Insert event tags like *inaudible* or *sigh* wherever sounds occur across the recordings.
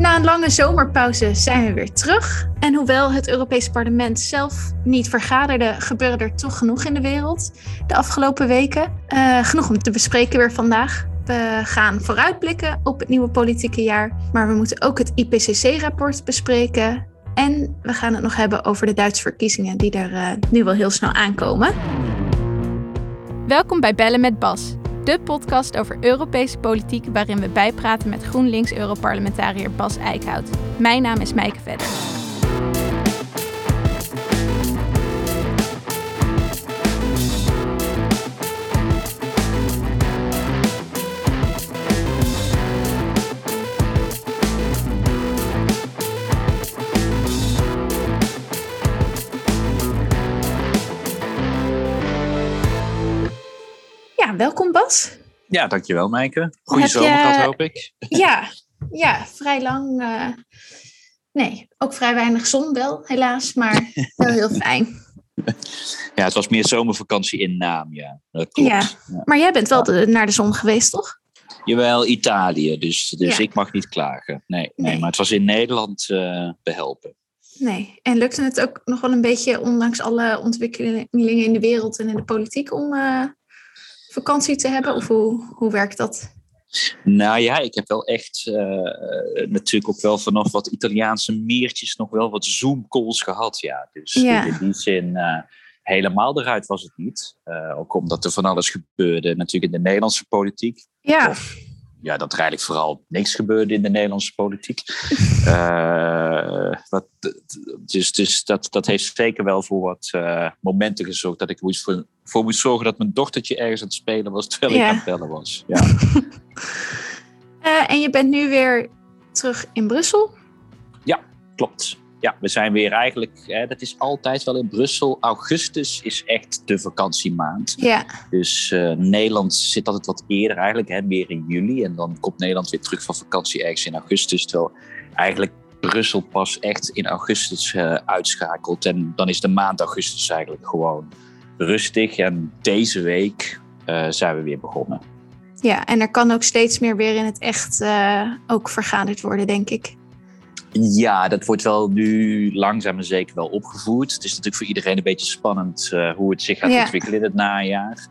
Na een lange zomerpauze zijn we weer terug. En hoewel het Europees Parlement zelf niet vergaderde, gebeurde er toch genoeg in de wereld de afgelopen weken. Uh, genoeg om te bespreken weer vandaag. We gaan vooruitblikken op het nieuwe politieke jaar, maar we moeten ook het IPCC-rapport bespreken. En we gaan het nog hebben over de Duitse verkiezingen die er uh, nu wel heel snel aankomen. Welkom bij Bellen met Bas, de podcast over Europese politiek waarin we bijpraten met GroenLinks-Europarlementariër Bas Eickhout. Mijn naam is Mijke Vedder. Welkom Bas. Ja, dankjewel Maaike. Goeie zomer gehad, hoop ik. *laughs* Ja, ja vrij lang. Uh, nee, ook vrij weinig zon wel, helaas, maar wel heel fijn. *laughs* Ja, het was meer zomervakantie in naam, ja. Dat klopt. Ja, maar jij bent wel de, naar de zon geweest, toch? Jawel, Italië, dus, dus ik mag niet klagen. Nee, nee, maar het was in Nederland uh, behelpen. Nee, en lukte het ook nog wel een beetje, ondanks alle ontwikkelingen in de wereld en in de politiek, om uh, vakantie te hebben? Of hoe, hoe werkt dat? Nou ja, ik heb wel echt uh, natuurlijk ook wel vanaf wat Italiaanse meertjes nog wel wat Zoom-calls gehad. Ja, dus ja. in die zin uh, helemaal eruit was het niet. ook omdat er van alles gebeurde natuurlijk in de Nederlandse politiek. Ja. Of, ja, dat er eigenlijk vooral niks gebeurde in de Nederlandse politiek. uh, *laughs* wat, dus dus dat, dat heeft zeker wel voor wat uh, momenten gezorgd dat ik moest voor, voor moest zorgen dat mijn dochtertje ergens aan het spelen was terwijl Ja. ik aan het bellen was. Ja. Uh, *laughs* *laughs* en je bent nu weer terug in Brussel? ja, klopt. Ja, we zijn weer eigenlijk, hè, dat is altijd wel in Brussel. Augustus is echt de vakantiemaand. Ja. Dus uh, Nederland zit altijd wat eerder eigenlijk, hè, meer in juli. En dan komt Nederland weer terug van vakantie ergens in augustus. Terwijl eigenlijk Brussel pas echt in augustus uh, uitschakelt. En dan is de maand augustus eigenlijk gewoon rustig. En deze week uh, zijn we weer begonnen. Ja, en er kan ook steeds meer weer in het echt ook vergaderd worden, denk ik. Ja, dat wordt wel nu langzaam en zeker wel opgevoerd. Het is natuurlijk voor iedereen een beetje spannend uh, hoe het zich gaat Ja. ontwikkelen in het najaar.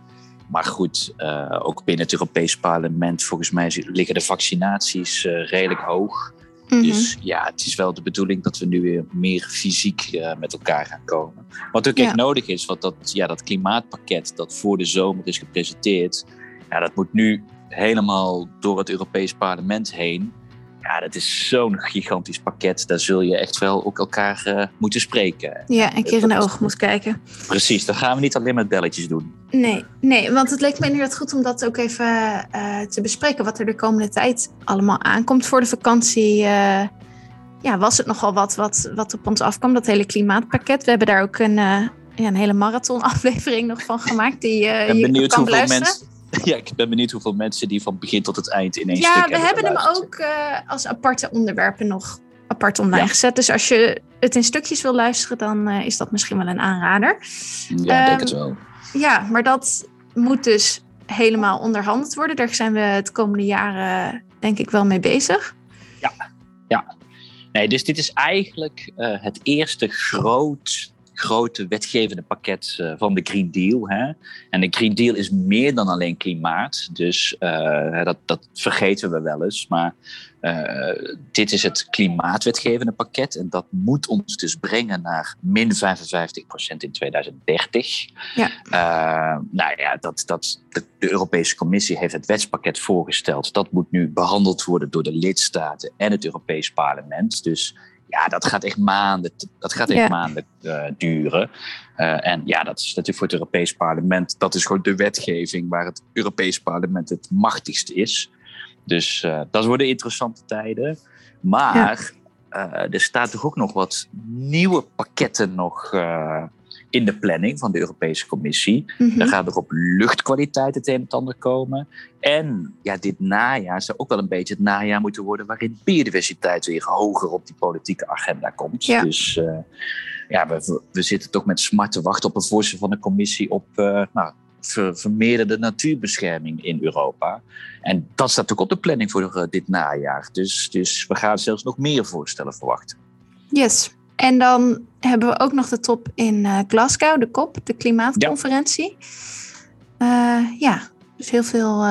Maar goed, uh, ook binnen het Europees Parlement, volgens mij liggen de vaccinaties uh, redelijk hoog. Mhm. Mm -hmm. Dus ja, het is wel de bedoeling dat we nu weer meer fysiek met elkaar gaan komen. Wat ook echt nodig is, want dat, ja, dat klimaatpakket dat voor de zomer is gepresenteerd, ja, dat moet nu helemaal door het Europees Parlement heen. Ja, dat is zo'n gigantisch pakket. Daar zul je echt wel ook elkaar uh, moeten spreken. Ja, een keer in de ogen moet kijken. Precies, dat gaan we niet alleen met belletjes doen. Nee, nee want het leek me inderdaad goed om dat ook even uh, te bespreken. Wat er de komende tijd allemaal aankomt voor de vakantie. Uh, ja, was het nogal wat, wat wat op ons afkwam, dat hele klimaatpakket. We hebben daar ook een, ja, een hele marathon aflevering nog van gemaakt. Die ben je benieuwd kan hoeveel mensen. *laughs* Ja, ik ben benieuwd hoeveel mensen die van begin tot het eind in één ja, stuk we hebben hem ook uh, als aparte onderwerpen nog apart online Ja. gezet. Dus als je het in stukjes wil luisteren, dan uh, is dat misschien wel een aanrader. Ja, ik denk Ehm, het wel. Ja, maar dat moet dus helemaal onderhandeld worden. Daar zijn we het komende jaren denk ik wel mee bezig. Nee, dus dit is eigenlijk uh, het eerste groot, grote wetgevende pakket uh, van de Green Deal. Hè? En de Green Deal is meer dan alleen klimaat. Dus uh, dat, dat vergeten we wel eens. Maar uh, dit is het klimaatwetgevende pakket. En dat moet ons dus brengen naar min 55% in 2030. Ja. Uh, nou ja, dat, dat, de, de, Europese Commissie heeft het wetspakket voorgesteld. Dat moet nu behandeld worden door de lidstaten en het Europees Parlement. Dus ja, dat gaat echt maanden, dat gaat echt Ja. maanden uh, duren. Uh, en ja, dat is natuurlijk voor het Europees Parlement, dat is gewoon de wetgeving waar het Europees Parlement het machtigst is. Dus uh, dat worden interessante tijden. Maar ja. er staat toch ook nog wat nieuwe pakketten nog in de planning van de Europese Commissie. Mm -hmm. Dan gaat er op luchtkwaliteit het een en het ander komen. En ja, dit najaar zou ook wel een beetje het najaar moeten worden waarin biodiversiteit weer hoger op die politieke agenda komt. Ja. Dus uh, ja, we, we zitten toch met smart te wachten op een voorstel van de commissie op uh, nou, ver, vermeerderde natuurbescherming in Europa. En dat staat ook op de planning voor dit najaar. Dus, dus we gaan zelfs nog meer voorstellen verwachten. Yes. En dan hebben we ook nog de top in Glasgow, de COP, de klimaatconferentie. Ja, ja dus heel veel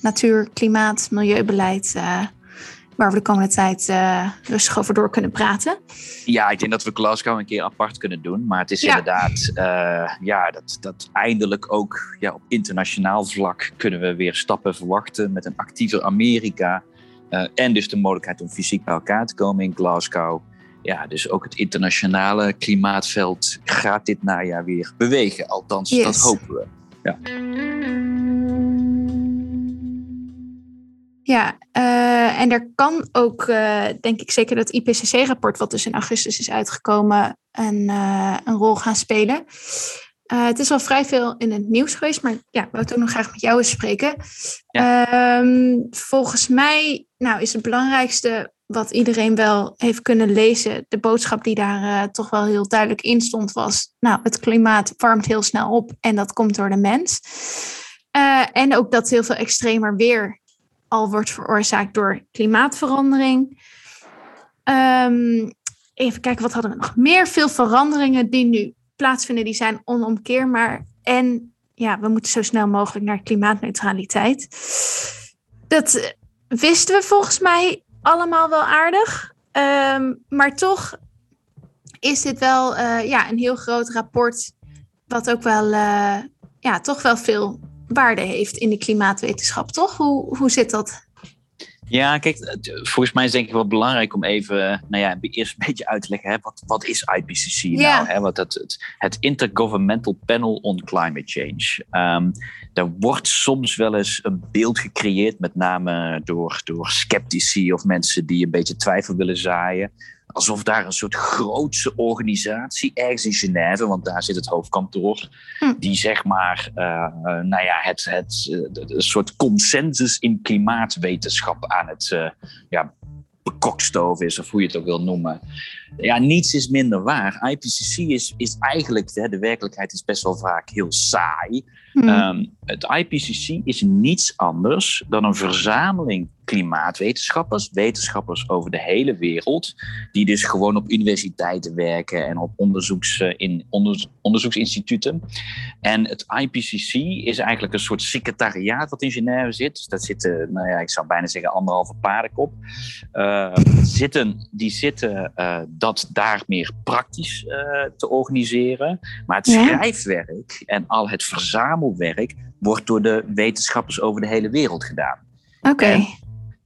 natuur, klimaat, milieubeleid waar we de komende tijd rustig over door kunnen praten. Ja, ik denk dat we Glasgow een keer apart kunnen doen. Maar het is inderdaad, ja, dat, dat eindelijk ook ja, op internationaal vlak kunnen we weer stappen verwachten met een actiever Amerika. En dus de mogelijkheid om fysiek bij elkaar te komen in Glasgow. Ja, dus ook het internationale klimaatveld gaat dit najaar weer bewegen. Althans, yes. dat hopen we. Ja. Ja, uh, en er kan ook, uh, denk ik zeker, dat IPCC-rapport, wat dus in augustus is uitgekomen, een, uh, een rol gaan spelen. het is al vrij veel in het nieuws geweest, maar ja, ik wou het ook nog graag met jou eens spreken. Ja. Um, volgens mij nou, is het belangrijkste wat iedereen wel heeft kunnen lezen, de boodschap die daar toch wel heel duidelijk in stond, was: Nou, het klimaat warmt heel snel op en dat komt door de mens. en ook dat heel veel extremer weer al wordt veroorzaakt door klimaatverandering. Um, even kijken, wat hadden we nog meer? Veel veranderingen die nu plaatsvinden, die zijn onomkeerbaar. En ja, we moeten zo snel mogelijk naar klimaatneutraliteit. Dat wisten we volgens mij allemaal wel aardig. Um, maar toch is dit wel uh, ja, een heel groot rapport, wat ook wel, uh, ja, toch wel veel waarde heeft in de klimaatwetenschap, toch? Hoe, hoe zit dat? Ja, kijk, volgens mij is het denk ik wel belangrijk om even, nou ja, eerst een beetje uit te leggen, hè, wat, wat is IPCC nou? Hè? Wat het, het, het, Intergovernmental Panel on Climate Change. Um, er wordt soms wel eens een beeld gecreëerd, met name door, door sceptici of mensen die een beetje twijfel willen zaaien alsof daar een soort grootse organisatie ergens in Genève, want daar zit het hoofdkantoor, hm. die zeg maar, uh, nou ja, het, het, een soort consensus in klimaatwetenschap aan het uh, ja, bekokstoven is, of hoe je het ook wil noemen. Ja, niets is minder waar. IPCC is, is eigenlijk, de, de werkelijkheid is best wel vaak heel saai. Hmm. Ehm, het IPCC is niets anders dan een verzameling klimaatwetenschappers, wetenschappers over de hele wereld, die dus gewoon op universiteiten werken en op onderzoeks, eh, in onderzoeksinstituten. En het IPCC is eigenlijk een soort secretariaat wat in Genève zit. Dus dat zitten, nou ja, ik zou bijna zeggen anderhalve paardenkop. Uh, zitten, die zitten uh, dat daar meer praktisch te organiseren. Maar het schrijfwerk en al het verzamelwerk wordt door de wetenschappers over de hele wereld gedaan. Oké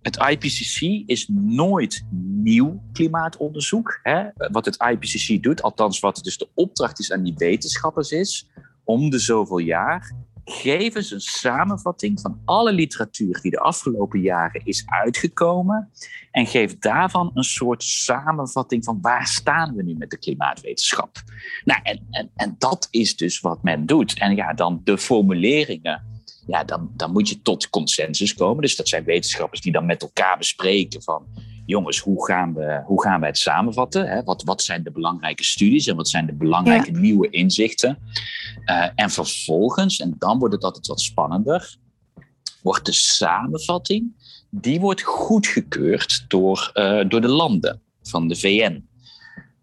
het IPCC is nooit nieuw klimaatonderzoek. Hè? Wat het IPCC doet, althans wat dus de opdracht is aan die wetenschappers is, om de zoveel jaar geven ze een samenvatting van alle literatuur die de afgelopen jaren is uitgekomen en geeft daarvan een soort samenvatting van waar staan we nu met de klimaatwetenschap. Nou, en, en, en dat is dus wat men doet. En ja, dan de formuleringen ja, dan, dan moet je tot consensus komen. Dus dat zijn wetenschappers die dan met elkaar bespreken van, jongens, hoe gaan we, hoe gaan we het samenvatten? Hè? Wat, wat zijn de belangrijke studies en wat zijn de belangrijke nieuwe inzichten? Uh, en vervolgens, en dan wordt het altijd wat spannender, wordt de samenvatting, die wordt goedgekeurd door, uh, door de landen van de VN.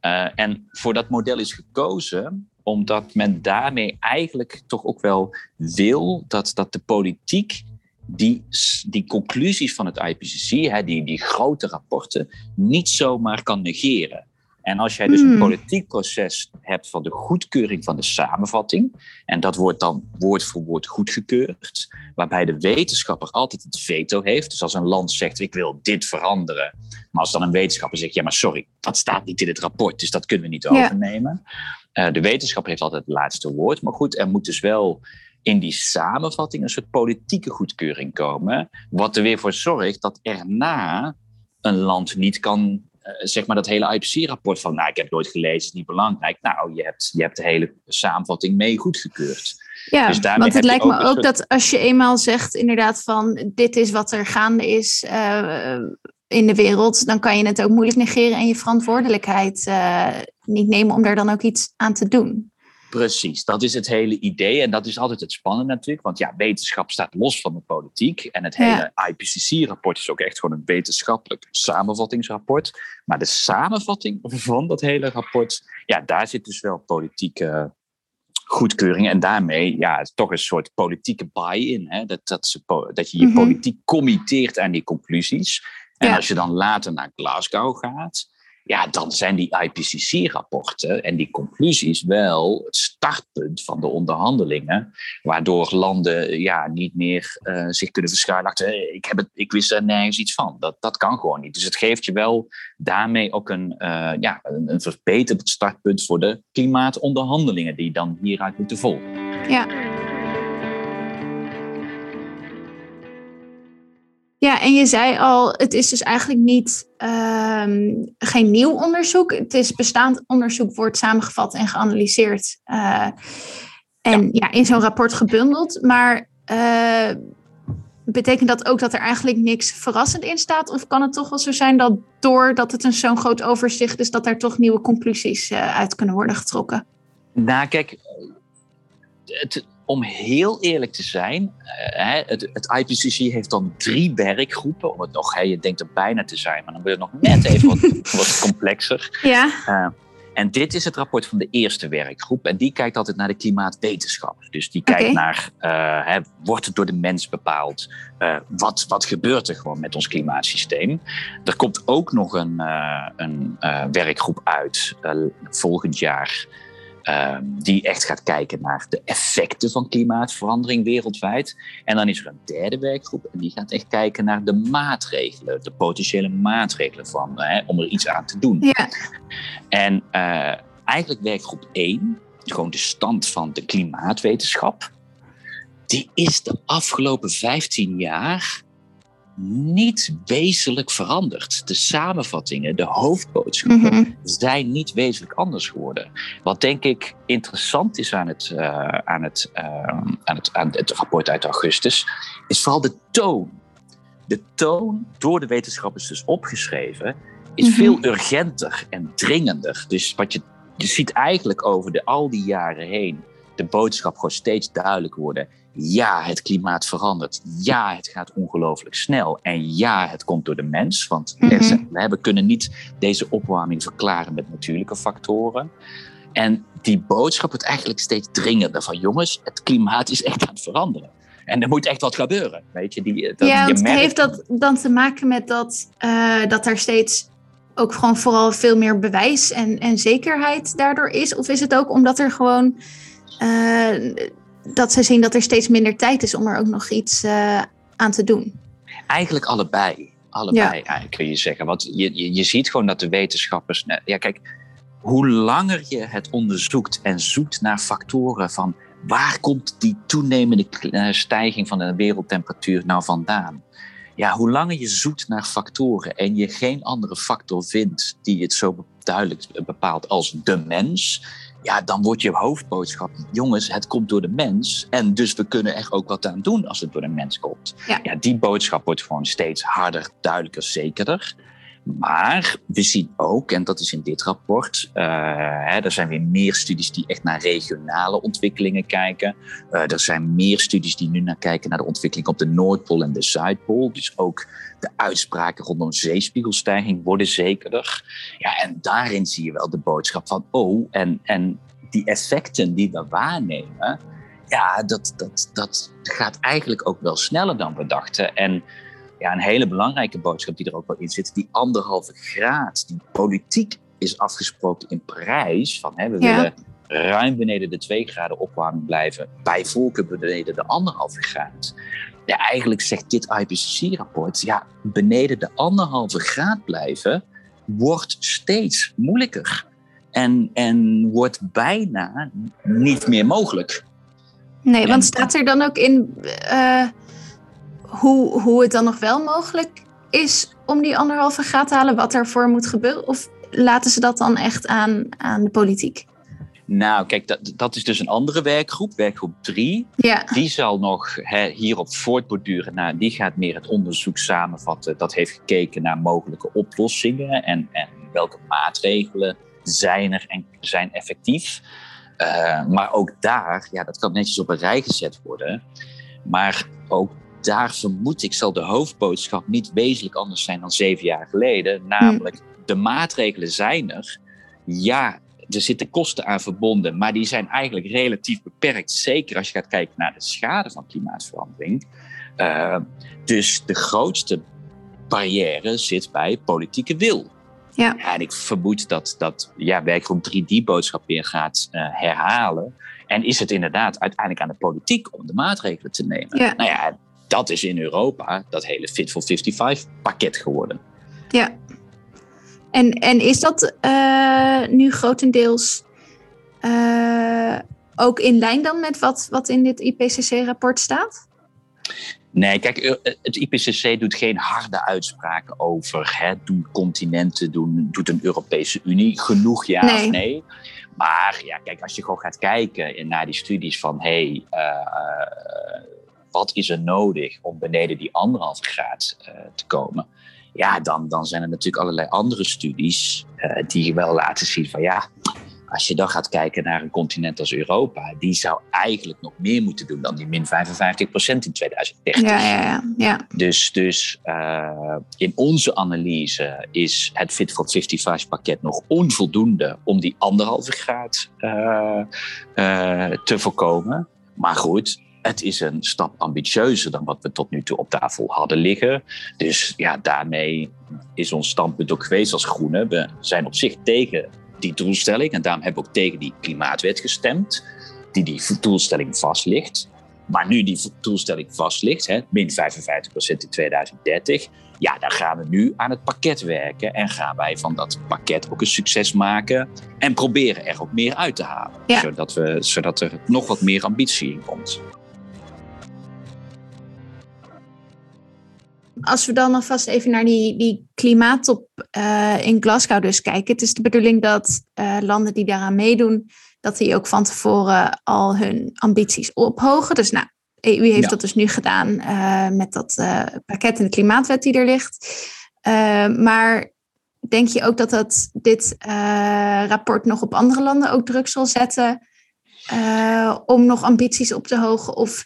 Uh, eh, en voor dat model is gekozen omdat men daarmee eigenlijk toch ook wel wil dat, dat de politiek die, die conclusies van het IPCC, hè, die, die grote rapporten, niet zomaar kan negeren. En als jij dus een hmm. politiek proces hebt van de goedkeuring van de samenvatting, en dat wordt dan woord voor woord goedgekeurd, waarbij de wetenschapper altijd het veto heeft. Dus als een land zegt: Ik wil dit veranderen. Maar als dan een wetenschapper zegt: Ja, maar sorry, dat staat niet in het rapport, dus dat kunnen we niet overnemen. Uh, de wetenschap heeft altijd het laatste woord. Maar goed, er moet dus wel in die samenvatting een soort politieke goedkeuring komen. Wat er weer voor zorgt dat erna een land niet kan uh, zeg maar dat hele IPC-rapport van, nou, ik heb het nooit gelezen, is niet belangrijk. Nou, je hebt, je hebt de hele samenvatting mee goedgekeurd. Ja, dus want het lijkt me ook dat als je eenmaal zegt inderdaad van, dit is wat er gaande is uh, in de wereld, dan kan je het ook moeilijk negeren en je verantwoordelijkheid uh, niet nemen om daar dan ook iets aan te doen. Precies, dat is het hele idee. En dat is altijd het spannende natuurlijk. Want ja, wetenschap staat los van de politiek. En het hele IPCC-rapport is ook echt gewoon een wetenschappelijk samenvattingsrapport. Maar de samenvatting van dat hele rapport, ja, daar zit dus wel politieke goedkeuring. En daarmee, ja, toch een soort politieke buy-in. Dat, dat, ze, dat je je mhm. politiek committeert aan die conclusies. En als je dan later naar Glasgow gaat, ja, dan zijn die IPCC-rapporten en die conclusies wel het startpunt van de onderhandelingen, waardoor landen ja, niet meer uh, zich kunnen verschuilen achter ik, heb het, ik wist er nergens iets van. Dat, dat kan gewoon niet. Dus het geeft je wel daarmee ook een, uh, ja, een, een verbeterd startpunt voor de klimaatonderhandelingen die dan hieruit moeten volgen. Ja. Ja, en je zei al, het is dus eigenlijk niet ehm, geen nieuw onderzoek. Het is bestaand onderzoek, wordt samengevat en geanalyseerd. Uh, en ja. in zo'n rapport gebundeld. Maar uh, betekent dat ook dat er eigenlijk niks verrassend in staat? Of kan het toch wel zo zijn dat doordat het een zo'n groot overzicht is, dat daar toch nieuwe conclusies uh, uit kunnen worden getrokken? Nou, kijk, het, om heel eerlijk te zijn, uh, het, het, IPCC heeft dan drie werkgroepen. Om het nog, hè, je denkt er bijna te zijn, maar dan wordt het nog net even wat, *laughs* wat complexer. Ja. Uh, en dit is het rapport van de eerste werkgroep. En die kijkt altijd naar de klimaatwetenschap. Dus die kijkt okay. naar, uh, hè, wordt het door de mens bepaald? wat, wat gebeurt er gewoon met ons klimaatsysteem? Er komt ook nog een, een werkgroep uit volgend jaar. Um, die echt gaat kijken naar de effecten van klimaatverandering wereldwijd. En dan is er een derde werkgroep en die gaat echt kijken naar de maatregelen, de potentiële maatregelen van, hè, om er iets aan te doen. Ja. En uh, eigenlijk werkgroep 1, gewoon de stand van de klimaatwetenschap, die is de afgelopen 15 jaar niet wezenlijk veranderd. De samenvattingen, de hoofdboodschappen mhm. zijn niet wezenlijk anders geworden. Wat denk ik interessant is aan het, uh, aan, het, uh, aan, het, aan het rapport uit augustus, is vooral de toon. De toon, door de wetenschappers dus opgeschreven, is mhm. veel urgenter en dringender. Dus wat je, je ziet eigenlijk over de, al die jaren heen de boodschap gewoon steeds duidelijker worden ja, het klimaat verandert. Ja, het gaat ongelooflijk snel. En ja, het komt door de mens. Want mm -hmm. we kunnen niet deze opwarming verklaren met natuurlijke factoren. En die boodschap wordt eigenlijk steeds dringender. Van jongens, het klimaat is echt aan het veranderen. En er moet echt wat gebeuren. Weet je, die, dat, ja, je merkt... heeft dat dan te maken met dat, uh, dat er steeds ook gewoon vooral veel meer bewijs en, en zekerheid daardoor is? Of is het ook omdat er gewoon uh, dat ze zien dat er steeds minder tijd is om er ook nog iets uh, aan te doen? Eigenlijk allebei. Allebei, ja. kun je zeggen. Want je, je, je ziet gewoon dat de wetenschappers. Ja, kijk, hoe langer je het onderzoekt en zoekt naar factoren van waar komt die toenemende eh, stijging van de wereldtemperatuur nou vandaan? Ja, hoe langer je zoekt naar factoren en je geen andere factor vindt die het zo duidelijk bepaalt als de mens, ja, dan wordt je hoofdboodschap, jongens, het komt door de mens. En dus we kunnen er ook wat aan doen als het door de mens komt. Ja. ja die boodschap wordt gewoon steeds harder, duidelijker, zekerder. Maar we zien ook, en dat is in dit rapport, uh, hè, er zijn weer meer studies die echt naar regionale ontwikkelingen kijken. Uh, er zijn meer studies die nu naar kijken naar de ontwikkeling op de Noordpool en de Zuidpool. Dus ook de uitspraken rondom zeespiegelstijging worden zekerder. Ja, en daarin zie je wel de boodschap van, oh, en, en die effecten die we waarnemen, ja, dat, dat, dat gaat eigenlijk ook wel sneller dan we dachten. En ja, een hele belangrijke boodschap die er ook wel in zit, die anderhalve graad, die politiek is afgesproken in Parijs, van hè, we willen ruim beneden de 2 graden opwarming blijven, bij volken beneden de anderhalve graad. Ja, eigenlijk zegt dit IPCC-rapport, ja, beneden de anderhalve graad blijven wordt steeds moeilijker. En, en wordt bijna niet meer mogelijk. Nee, want staat er dan ook in uh, hoe, hoe het dan nog wel mogelijk is om die anderhalve graad te halen, wat ervoor moet gebeuren? Of laten ze dat dan echt aan, aan de politiek? Nou, kijk, dat, dat is dus een andere werkgroep, werkgroep 3. Ja. Die zal nog he, hierop voortborduren. Nou, die gaat meer het onderzoek samenvatten. Dat heeft gekeken naar mogelijke oplossingen en, en welke maatregelen zijn er en zijn effectief. Uh, maar ook daar, ja, dat kan netjes op een rij gezet worden. Maar ook daar vermoed ik zal de hoofdboodschap niet wezenlijk anders zijn dan zeven jaar geleden. Namelijk, de maatregelen zijn er. Ja, er zitten kosten aan verbonden, maar die zijn eigenlijk relatief beperkt. Zeker als je gaat kijken naar de schade van klimaatverandering. Uh, dus de grootste barrière zit bij politieke wil. Ja. ja. en ik vermoed dat, dat ja, werkgroep 3 die boodschap weer gaat uh, herhalen. En is het inderdaad uiteindelijk aan de politiek om de maatregelen te nemen? Ja. Nou ja, dat is in Europa dat hele Fit for 55 pakket geworden. Ja. En, en is dat uh, nu grotendeels uh, ook in lijn dan met wat, wat in dit IPCC-rapport staat? Nee, kijk, eh, het IPCC doet geen harde uitspraken over hè, doen continenten, doen, doet een Europese Unie genoeg ja nee. of nee. Maar ja, kijk, als je gewoon gaat kijken naar die studies van hey, uh, wat is er nodig om beneden die anderhalve graad te komen? Ja, dan, dan zijn er natuurlijk allerlei andere studies die wel laten zien van ja, als je dan gaat kijken naar een continent als Europa, die zou eigenlijk nog meer moeten doen dan die min 55% in 2030. Ja, ja, ja. ja. Dus, dus uh, in onze analyse is het Fit for 55 pakket nog onvoldoende om die anderhalve graad uh, uh, te voorkomen. Maar goed, het is een stap ambitieuzer dan wat we tot nu toe op tafel hadden liggen. Dus ja, daarmee is ons standpunt ook geweest als Groenen. We zijn op zich tegen die doelstelling. En daarom hebben we ook tegen die klimaatwet gestemd, die die doelstelling vastligt. Maar nu die doelstelling vast hè, min 55% in 2030, ja, dan gaan we nu aan het pakket werken en gaan wij van dat pakket ook een succes maken en proberen er ook meer uit te halen. Zodat, we, zodat er nog wat meer ambitie in komt. Als we dan alvast even naar die, die klimaattop uh, in Glasgow dus kijken. Het is de bedoeling dat uh, landen die daaraan meedoen, dat die ook van tevoren al hun ambities ophogen. Dus nou, EU heeft dat dus nu gedaan uh, met dat pakket en de klimaatwet die er ligt. maar denk je ook dat dat dit rapport nog op andere landen ook druk zal zetten om nog ambities op te hogen? Of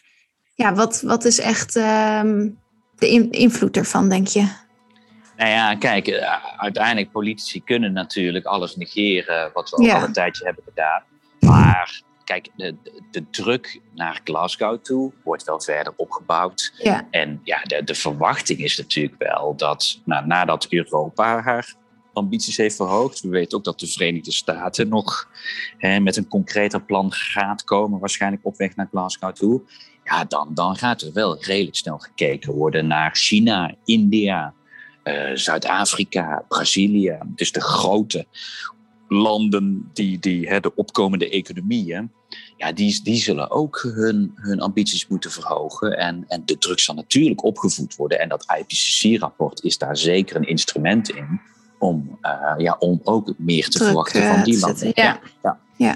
ja, wat, wat is echt um, de invloed ervan, denk je? Nou ja, kijk, eh, uiteindelijk politici kunnen natuurlijk alles negeren wat we al een tijdje hebben gedaan. Maar kijk, de, de, druk naar Glasgow toe wordt wel verder opgebouwd. Ja. En ja, de, de verwachting is natuurlijk wel dat nou, nadat Europa haar ambities heeft verhoogd. We weten ook dat de Verenigde Staten nog hè, met een concreter plan gaat komen, waarschijnlijk op weg naar Glasgow toe ja, dan, dan gaat er wel redelijk snel gekeken worden naar China, India, uh, Zuid-Afrika, Brazilië. Dus de grote landen, die, die, hè, de opkomende economieën, ja, die, die zullen ook hun, hun ambities moeten verhogen. En, en de druk zal natuurlijk opgevoed worden. En dat IPCC-rapport is daar zeker een instrument in om, uh, ja, om ook meer te verwachten van die landen. Ja, ja. ja.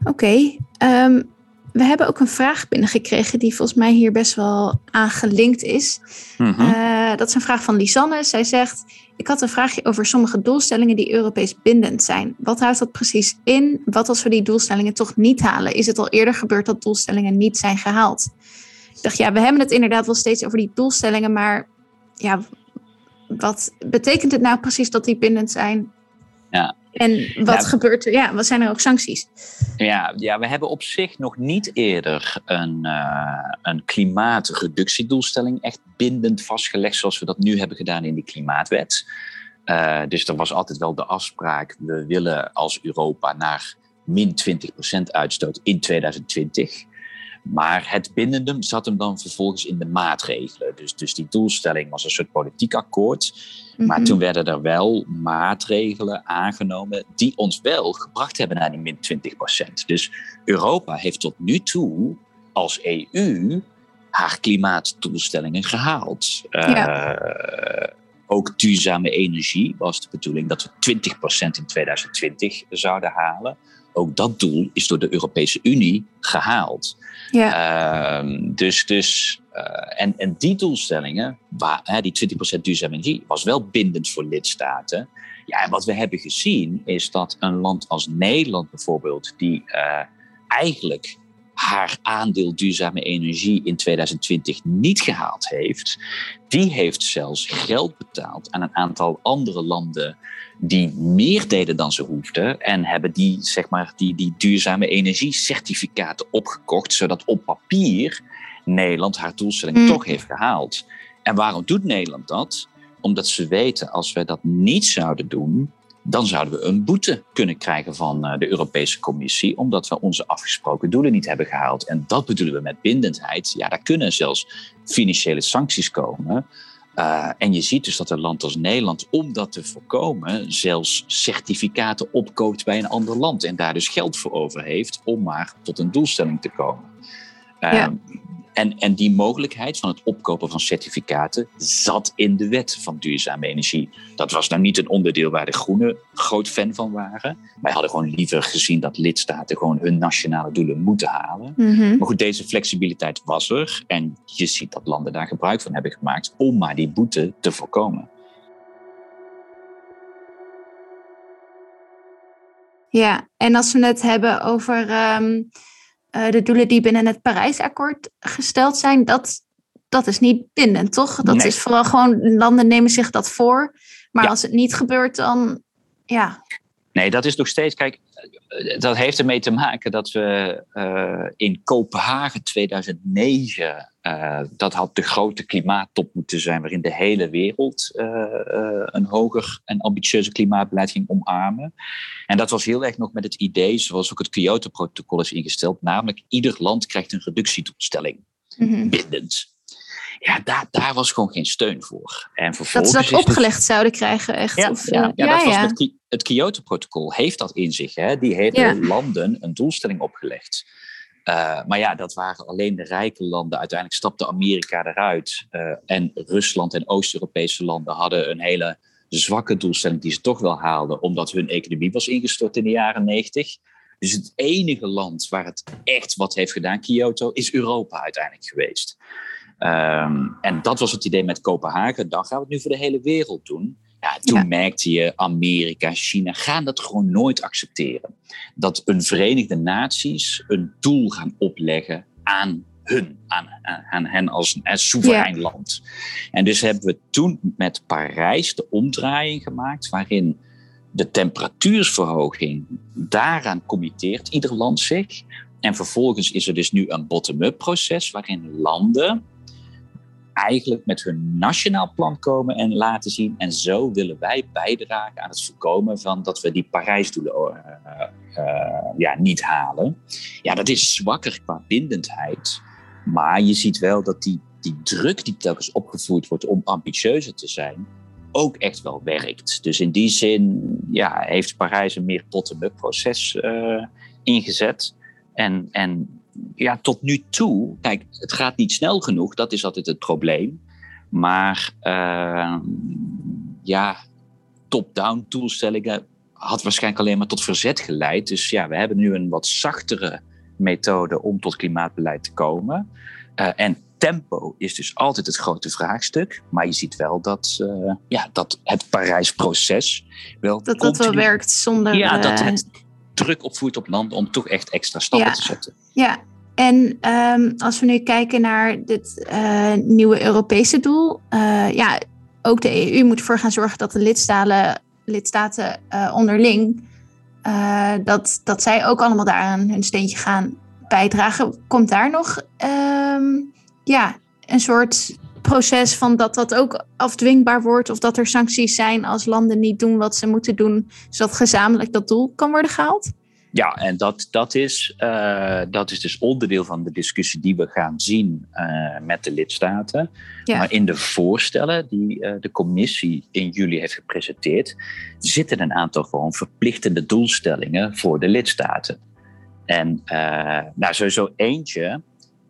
Oké. Okay. Um, ehm, we hebben ook een vraag binnengekregen die volgens mij hier best wel aangelinkt is. Mhm. Eh, dat is een vraag van Lisanne. Zij zegt: Ik had een vraagje over sommige doelstellingen die Europees bindend zijn. Wat houdt dat precies in? Wat als we die doelstellingen toch niet halen? Is het al eerder gebeurd dat doelstellingen niet zijn gehaald? Ik dacht, ja, we hebben het inderdaad wel steeds over die doelstellingen, maar ja, wat betekent het nou precies dat die bindend zijn? Ja. En wat gebeurt er? Ja, wat zijn er ook sancties? Ja, ja, we hebben op zich nog niet eerder een, uh, een klimaatreductiedoelstelling echt bindend vastgelegd zoals we dat nu hebben gedaan in die klimaatwet. Uh, dus er was altijd wel de afspraak, we willen als Europa naar min 20% uitstoot in 2020. Maar het bindende zat hem dan vervolgens in de maatregelen. Dus, dus die doelstelling was een soort politiek akkoord. Maar mhm. toen werden er wel maatregelen aangenomen die ons wel gebracht hebben naar die min 20% Dus Europa heeft tot nu toe als EU haar klimaatdoelstellingen gehaald. Ja. Uh, ook duurzame energie was de bedoeling dat we 20% in 2020 zouden halen ook dat doel is door de Europese Unie gehaald. Ja. Uh, dus, dus, uh, en, en die doelstellingen, waar, die 20% duurzame energie, was wel bindend voor lidstaten. Ja, en wat we hebben gezien is dat een land als Nederland bijvoorbeeld, die uh, eigenlijk haar aandeel duurzame energie in 2020 niet gehaald heeft, die heeft zelfs geld betaald aan een aantal andere landen die meer deden dan ze hoefden en hebben die, zeg maar, die, die duurzame energiecertificaten opgekocht, zodat op papier Nederland haar doelstelling mm. toch heeft gehaald. En waarom doet Nederland dat? Omdat ze weten, als wij dat niet zouden doen, dan zouden we een boete kunnen krijgen van eh, de Europese Commissie, omdat we onze afgesproken doelen niet hebben gehaald. En dat bedoelen we met bindendheid. Ja, daar kunnen zelfs financiële sancties komen. Uh, en je ziet dus dat een land als Nederland, om dat te voorkomen, zelfs certificaten opkoopt bij een ander land en daar dus geld voor over heeft om maar tot een doelstelling te komen. Ja. En, en die mogelijkheid van het opkopen van certificaten zat in de wet van duurzame energie. Dat was nou niet een onderdeel waar de Groenen groot fan van waren. Wij hadden gewoon liever gezien dat lidstaten gewoon hun nationale doelen moeten halen. Mhm. Maar goed, deze flexibiliteit was er. En je ziet dat landen daar gebruik van hebben gemaakt om maar die boete te voorkomen. Ja, en als we het hebben over. Ehm, uh, de doelen die binnen het Parijsakkoord gesteld zijn, dat, dat is niet bindend, toch? Dat is vooral gewoon, landen nemen zich dat voor. Maar als het niet gebeurt, dan ja. Nee, dat is nog steeds, kijk, dat heeft ermee te maken dat we uh, in Kopenhagen 2009, uh, dat had de grote klimaattop moeten zijn, waarin de hele wereld uh, een hoger en ambitieuzer klimaatbeleid ging omarmen. En dat was heel erg nog met het idee, zoals ook het Kyoto-protocol is ingesteld, namelijk ieder land krijgt een reductiedoelstelling, mm bindend. Ja, daar, daar was gewoon geen steun voor. En vervolgens dat ze dat opgelegd zouden krijgen, echt? Ja, of, ja, ja, dat was met het Kyoto-protocol heeft dat in zich. Hè? Die heeft landen een doelstelling opgelegd. Uh, maar ja, dat waren alleen de rijke landen. Uiteindelijk stapte Amerika eruit. Uh, en Rusland en Oost-Europese landen hadden een hele zwakke doelstelling die ze toch wel haalden, omdat hun economie was ingestort in de jaren 90. Dus het enige land waar het echt wat heeft gedaan, Kyoto, is Europa uiteindelijk geweest. Um, en dat was het idee met Kopenhagen. Dan gaan we het nu voor de hele wereld doen. Ja, toen merkte je, Amerika, China gaan dat gewoon nooit accepteren. Dat een Verenigde Naties een doel gaan opleggen aan hun, aan, aan hen als, als soeverein land. En dus hebben we toen met Parijs de omdraaiing gemaakt, waarin de temperatuursverhoging daaraan committeert ieder land zich. En vervolgens is er dus nu een bottom-up proces waarin landen eigenlijk met hun nationaal plan komen en laten zien. En zo willen wij bijdragen aan het voorkomen van dat we die Parijsdoelen uh, ja, niet halen. Ja, dat is zwakker qua bindendheid. Maar je ziet wel dat die, die druk die telkens opgevoerd wordt om ambitieuzer te zijn, ook echt wel werkt. Dus in die zin ja, heeft Parijs een meer bottom-up proces uh, ingezet. En, en ja, tot nu toe, kijk, het gaat niet snel genoeg, dat is altijd het probleem. Maar uh, ja, top-down toolstellingen had waarschijnlijk alleen maar tot verzet geleid. Dus ja, we hebben nu een wat zachtere methode om tot klimaatbeleid te komen. Uh, en tempo is dus altijd het grote vraagstuk. Maar je ziet wel dat, uh, ja, dat het Parijs-proces wel. Dat dat wel werkt zonder. Ja, dat het druk opvoert op landen om toch echt extra stappen te zetten. Ja, en um, als we nu kijken naar dit uh, nieuwe Europese doel, uh, ja, ook de EU moet ervoor gaan zorgen dat de lidstaten, lidstaten uh, onderling, dat, dat zij ook allemaal daaraan hun steentje gaan bijdragen. Komt daar nog um, ja, een soort proces van dat dat ook afdwingbaar wordt of dat er sancties zijn als landen niet doen wat ze moeten doen, zodat gezamenlijk dat doel kan worden gehaald? Ja, en dat, dat, is, uh, dat is dus onderdeel van de discussie die we gaan zien uh, met de lidstaten. Ja. Maar in de voorstellen die uh, de commissie in juli heeft gepresenteerd, zitten een aantal gewoon verplichtende doelstellingen voor de lidstaten. En nou, sowieso eentje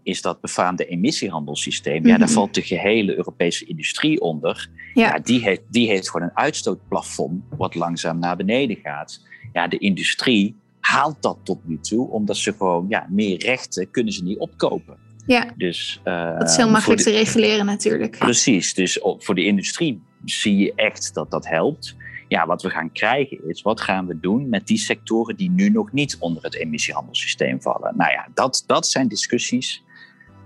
is dat befaamde emissiehandelssysteem. Mm -hmm. Ja, daar mhm. valt de gehele Europese industrie onder. Ja. ja. die, heeft, die heeft gewoon een uitstootplafond wat langzaam naar beneden gaat. Ja, de industrie haalt dat tot nu toe, omdat ze gewoon ja, meer rechten kunnen ze niet opkopen. Ja, dus, uh, dat is heel makkelijk te reguleren natuurlijk. Precies, dus voor de industrie zie je echt dat dat helpt. ja, wat we gaan krijgen is, wat gaan we doen met die sectoren die nu nog niet onder het emissiehandelssysteem vallen? Nou ja, dat, dat zijn discussies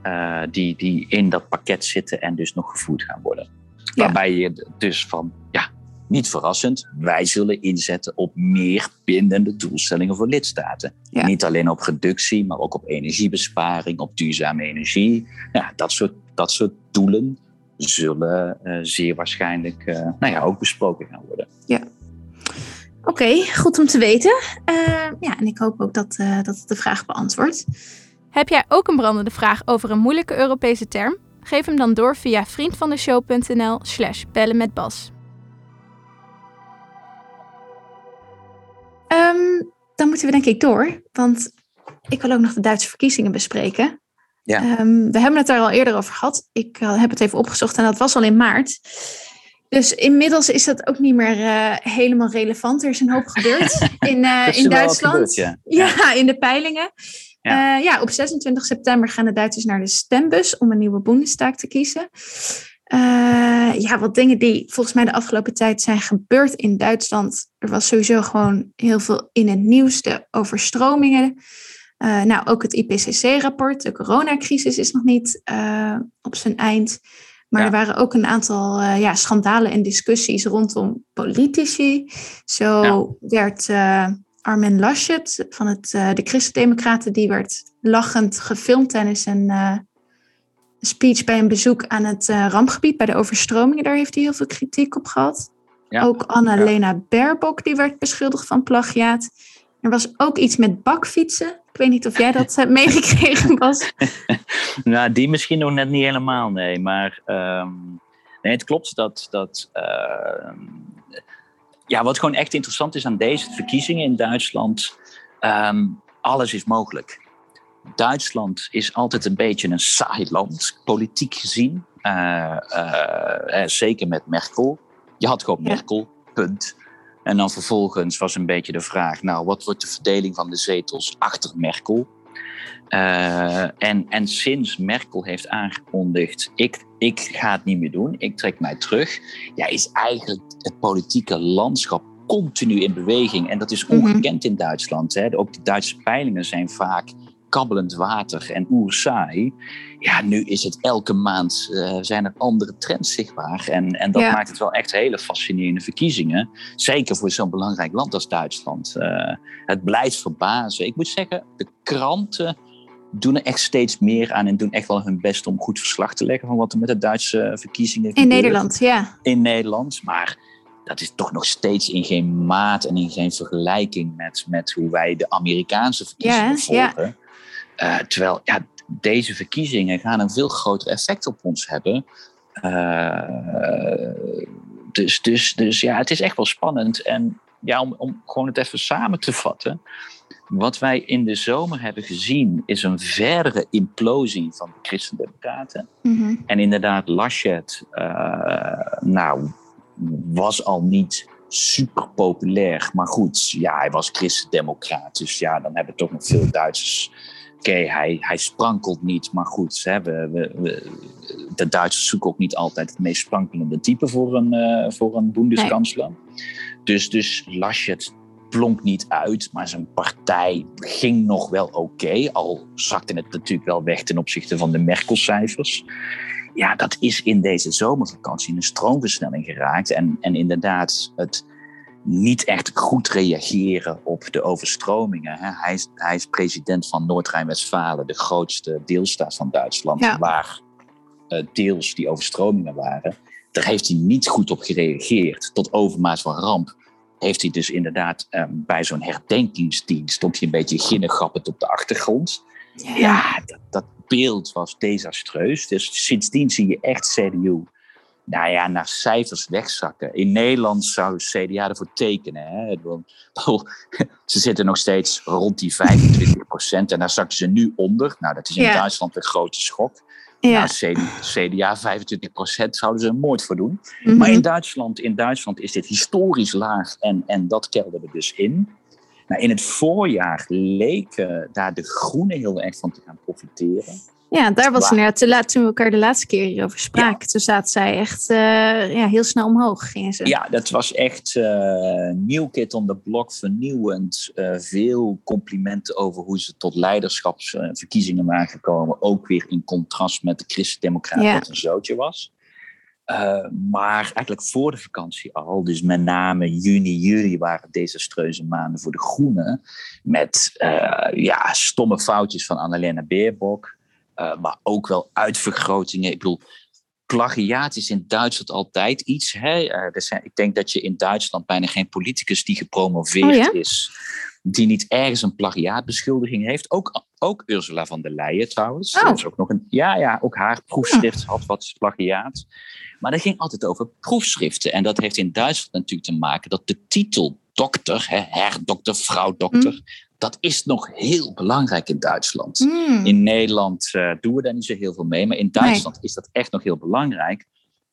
uh, die, die in dat pakket zitten en dus nog gevoerd gaan worden. Waarbij je dus van, ja, niet verrassend, wij zullen inzetten op meer bindende doelstellingen voor lidstaten. Niet alleen op reductie, maar ook op energiebesparing, op duurzame energie. Ja, dat, soort, dat soort doelen zullen uh, zeer waarschijnlijk uh, nou ja, ook besproken gaan worden. Ja. Oké, goed om te weten. Uh, ja, en ik hoop ook dat, dat het de vraag beantwoordt. Heb jij ook een brandende vraag over een moeilijke Europese term? Geef hem dan door via vriendvandeshow.nl slash bellen met Bas. Um, dan moeten we denk ik door, want ik wil ook nog de Duitse verkiezingen bespreken. Ja. Um, we hebben het daar al eerder over gehad. Ik uh, heb het even opgezocht en dat was al in maart. Dus inmiddels is dat ook niet meer uh, helemaal relevant. Er is een hoop gebeurd *laughs* in, uh, in Duitsland. Gebeurd, ja. ja. in de peilingen. Ja. ja. op 26 september gaan de Duitsers naar de stembus om een nieuwe Bundestag te kiezen. ja, wat dingen die volgens mij de afgelopen tijd zijn gebeurd in Duitsland. Er was sowieso gewoon heel veel in het nieuws. De overstromingen. Uh, nou, ook het IPCC-rapport, de coronacrisis is nog niet op zijn eind. Maar er waren ook een aantal uh, ja, schandalen en discussies rondom politici. Zo ja. werd Armin Laschet van het, de Christen-Democraten, die werd lachend gefilmd tijdens een speech bij een bezoek aan het rampgebied bij de overstromingen. Daar heeft hij heel veel kritiek op gehad. Ja. Ook Annalena Baerbock, die werd beschuldigd van plagiaat. Er was ook iets met bakfietsen. Ik weet niet of jij dat hebt *laughs* meegekregen, was. *laughs* nou, die misschien nog net niet helemaal, nee. Maar um, nee, het klopt dat. dat uh, ja, wat gewoon echt interessant is aan deze verkiezingen in Duitsland. Um, alles is mogelijk. Duitsland is altijd een beetje een saai land, politiek gezien. Uh, uh, zeker met Merkel. Je had gewoon Merkel, punt. En dan vervolgens was een beetje de vraag, nou, wat wordt de verdeling van de zetels achter Merkel? Uh, en, en sinds Merkel heeft aangekondigd, ik, ik ga het niet meer doen, ik trek mij terug, ja, is eigenlijk het politieke landschap continu in beweging. En dat is mhm. ongekend in Duitsland. Hè. Ook de Duitse peilingen zijn vaak kabbelend water en oerzaai. Ja, nu is het elke maand uh, zijn er andere trends zichtbaar. En, en dat maakt het wel echt hele fascinerende verkiezingen. Zeker voor zo'n belangrijk land als Duitsland. Uh, het blijft verbazen. Ik moet zeggen, de kranten doen er echt steeds meer aan en doen echt wel hun best om goed verslag te leggen van wat er met de Duitse verkiezingen gebeurt. In Nederland, ja. In Nederland, maar dat is toch nog steeds in geen maat en in geen vergelijking met, met hoe wij de Amerikaanse verkiezingen volgen. Uh, terwijl ja, deze verkiezingen gaan een veel groter effect op ons hebben. Uh, dus, dus, dus ja, het is echt wel spannend. En ja, om, om gewoon het even samen te vatten. Wat wij in de zomer hebben gezien is een verdere implosie van de Christendemocraten. Mm En inderdaad, Laschet, uh, nou, was al niet super populair. Maar goed, ja, hij was christendemocraat. Dus ja, dan hebben toch nog veel Duitsers oké, hij, hij sprankelt niet, maar goed, hè, we, we, de Duitsers zoeken ook niet altijd het meest sprankelende type voor een, uh, voor een Bundeskansler. Dus, dus Laschet plonk niet uit, maar zijn partij ging nog wel oké, al zakte het natuurlijk wel weg ten opzichte van de Merkel-cijfers. Ja, dat is in deze zomervakantie een stroomversnelling geraakt. En, en inderdaad, het, niet echt goed reageren op de overstromingen. Hij is, hij is president van Noord-Rijn-Westfalen, de grootste deelstaat van Duitsland, waar uh, deels die overstromingen waren. Daar heeft hij niet goed op gereageerd. Tot overmaat van ramp heeft hij dus inderdaad um, bij zo'n herdenkingsdienst stond hij een beetje ginnegappend op de achtergrond. Ja, ja dat, dat, beeld was desastreus. Dus sindsdien zie je echt CDU nou ja, naar cijfers wegzakken. In Nederland zou CDA ervoor tekenen. Hè? *laughs* Ze zitten nog steeds rond die 25 procent en daar zakken ze nu onder. Nou, dat is in Duitsland een grote schok. Ja. Nou, CDA 25 procent zouden ze er moord voor doen. Mhm. Maar in Duitsland, in Duitsland is dit historisch laag en, en dat kelderde dus in. Nou, in het voorjaar leken daar de groenen heel erg van te gaan profiteren. Ja, daar was inderdaad, de toen we elkaar de laatste keer hierover spraken, toen zaten zij echt uh, ja, heel snel omhoog. Gingen ze. Ja, dat was echt uh, nieuw kid on the block, vernieuwend. Uh, veel complimenten over hoe ze tot leiderschapsverkiezingen waren gekomen. Ook weer in contrast met de Christen-Democraten, ja. wat een zootje was. maar eigenlijk voor de vakantie al, dus met name juni, juli waren desastreuze maanden voor de Groenen. Met ja, stomme foutjes van Annalena Baerbock. Uh, maar ook wel uitvergrotingen. Ik bedoel, plagiaat is in Duitsland altijd iets. Hè? Uh, er zijn, ik denk dat je in Duitsland bijna geen politicus die gepromoveerd oh, is, die niet ergens een plagiaatbeschuldiging heeft. Ook, ook Ursula van der Leyen trouwens. Oh. Dat is ook nog een, ja, ja, ook haar proefschrift had wat plagiaat. Maar dat ging altijd over proefschriften. En dat heeft in Duitsland natuurlijk te maken dat de titel dokter, hè, herdokter, vrouwdokter, mm dat is nog heel belangrijk in Duitsland. Hmm. In Nederland uh, doen we daar niet zo heel veel mee, maar in Duitsland is dat echt nog heel belangrijk.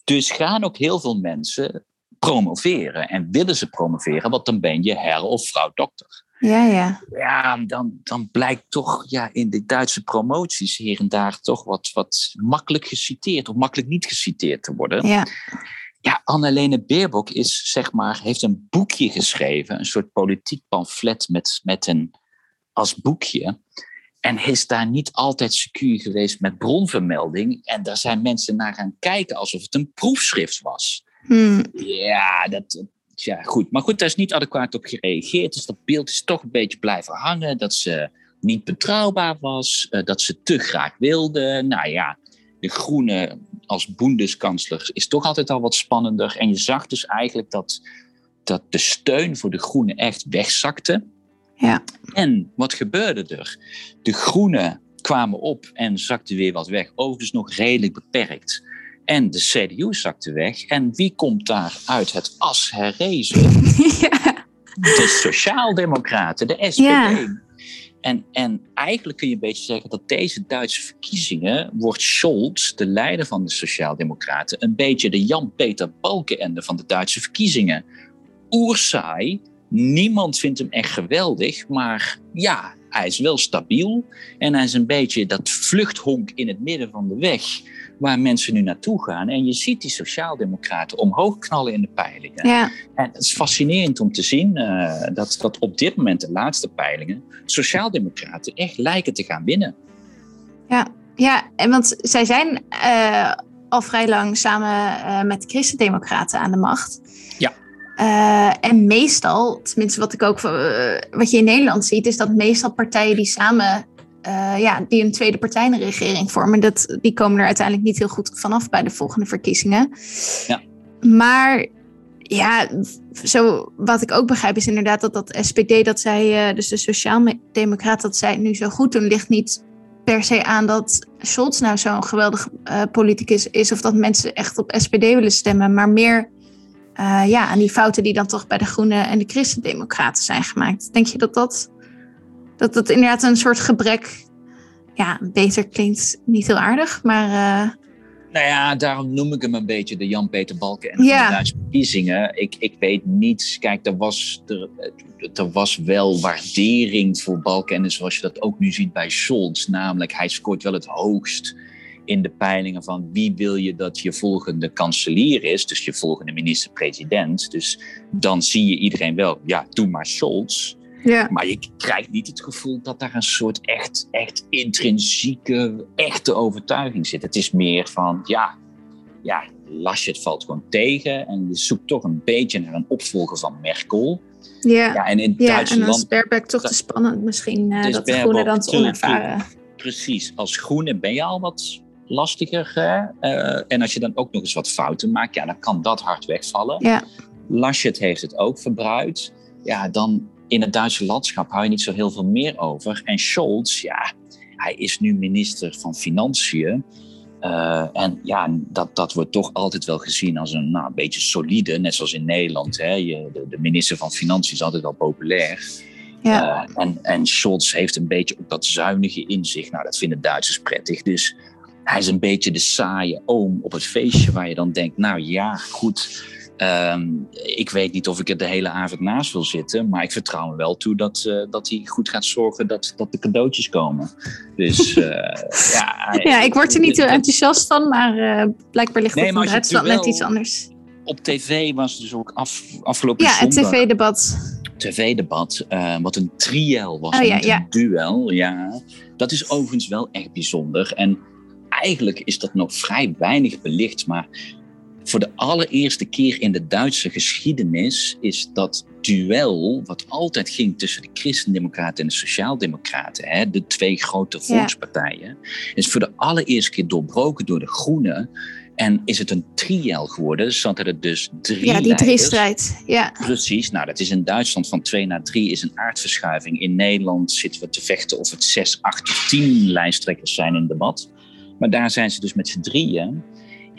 Dus gaan ook heel veel mensen promoveren en willen ze promoveren, want dan ben je her- of vrouw dokter. Ja, ja. Ja, dan, dan blijkt toch ja, in de Duitse promoties hier en daar toch wat, wat makkelijk geciteerd of makkelijk niet geciteerd te worden. Ja. Ja, Annalene Baerbock is, zeg maar, heeft een boekje geschreven, een soort politiek pamflet met, met een, als boekje. En is daar niet altijd secuur geweest met bronvermelding. En daar zijn mensen naar gaan kijken alsof het een proefschrift was. Hmm. Ja, dat, ja, goed. Maar goed, daar is niet adequaat op gereageerd. Dus dat beeld is toch een beetje blijven hangen. Dat ze niet betrouwbaar was. Uh, dat ze te graag wilde. Nou ja, de Groene als boendeskansler is toch altijd al wat spannender. En je zag dus eigenlijk dat, dat de steun voor de Groenen echt wegzakte. Ja. En wat gebeurde er? De Groenen kwamen op en zakten weer wat weg. Overigens nog redelijk beperkt. En de CDU zakte weg. En wie komt daar uit het as herrezen? *laughs* Ja. De Sociaaldemocraten, de SPD. Ja. En, en eigenlijk kun je een beetje zeggen dat deze Duitse verkiezingen wordt Scholz, de leider van de Sociaaldemocraten, een beetje de Jan-Peter Balkenende van de Duitse verkiezingen. Oersaai, niemand vindt hem echt geweldig, maar ja, hij is wel stabiel en hij is een beetje dat vluchthonk in het midden van de weg waar mensen nu naartoe gaan. En je ziet die sociaaldemocraten omhoog knallen in de peilingen. Ja. En het is fascinerend om te zien uh, dat, dat op dit moment de laatste peilingen sociaaldemocraten echt lijken te gaan winnen. Ja, ja en want zij zijn uh, al vrij lang samen uh, met de christendemocraten aan de macht. Ja. en meestal, tenminste wat ik ook wat je in Nederland ziet, is dat meestal partijen die samen uh, ja, die een tweede partijregering vormen, dat, die komen er uiteindelijk niet heel goed vanaf bij de volgende verkiezingen. Ja. Maar ja, zo, wat ik ook begrijp is inderdaad dat dat SPD, dat zij, uh, dus de Sociaaldemocraat, dat zij het nu zo goed doen, ligt niet per se aan dat Scholz nou zo'n geweldig uh, politicus is of dat mensen echt op SPD willen stemmen, maar meer ja, aan die fouten die dan toch bij de Groenen en de Christendemocraten zijn gemaakt. Denk je dat dat dat het inderdaad een soort gebrek, ja, beter klinkt niet heel aardig, maar... Uh... Nou ja, daarom noem ik hem een beetje de Jan-Peter Balken en ja. de Duitse verkiezingen. Ik, ik weet niet, kijk, er was, er, er was wel waardering voor Balken en zoals je dat ook nu ziet bij Scholz. Namelijk, hij scoort wel het hoogst in de peilingen van wie wil je dat je volgende kanselier is, dus je volgende minister-president. Dus dan zie je iedereen wel, ja, doe maar Scholz. Ja. Maar je krijgt niet het gevoel dat daar een soort echt, echt intrinsieke, echte overtuiging zit. Het is meer van, ja, ja, Laschet valt gewoon tegen en je zoekt toch een beetje naar een opvolger van Merkel. Ja, ja en in ja, Duitsland... en als Baerbeck toch te spannend misschien, uh, dat de Groenen dan te onervaren. Precies, als Groene ben je al wat lastiger. Hè? Uh, en als je dan ook nog eens wat fouten maakt, ja, dan kan dat hard wegvallen. Ja. Laschet heeft het ook verbruikt. Ja, dan in het Duitse landschap hou je niet zo heel veel meer over. En Scholz, ja, hij is nu minister van Financiën. Uh, en ja, dat, dat wordt toch altijd wel gezien als een, nou, een beetje solide, net zoals in Nederland. Hè. Je, de, de minister van Financiën is altijd wel populair. Ja. Uh, en, en Scholz heeft een beetje ook dat zuinige inzicht. Nou, dat vinden Duitsers prettig. Dus hij is een beetje de saaie oom op het feestje waar je dan denkt, nou ja, goed Ehm, ik weet niet of ik er de hele avond naast wil zitten, maar ik vertrouw me wel toe dat, uh, dat hij goed gaat zorgen dat, dat de cadeautjes komen. Dus uh, *laughs* ja. Ja, ik word er niet heel enthousiast van, maar uh, blijkbaar ligt nee, het in Duitsland net iets anders. Op tv was dus ook af, afgelopen ja, zondag... Ja, het tv-debat. TV-debat, wat een triel was, oh, ja, ja. een duel. Ja, dat is overigens wel echt bijzonder. En eigenlijk is dat nog vrij weinig belicht, maar voor de allereerste keer in de Duitse geschiedenis is dat duel, wat altijd ging tussen de Christendemocraten en de Sociaaldemocraten, de twee grote volkspartijen, is voor de allereerste keer doorbroken door de Groenen. En is het een triel geworden, zodat er dus drie Ja, die drie strijd. Ja. Precies. Nou, dat is in Duitsland van twee naar drie is een aardverschuiving. In Nederland zitten we te vechten of het zes, acht of tien lijsttrekkers zijn in debat. Maar daar zijn ze dus met z'n drieën.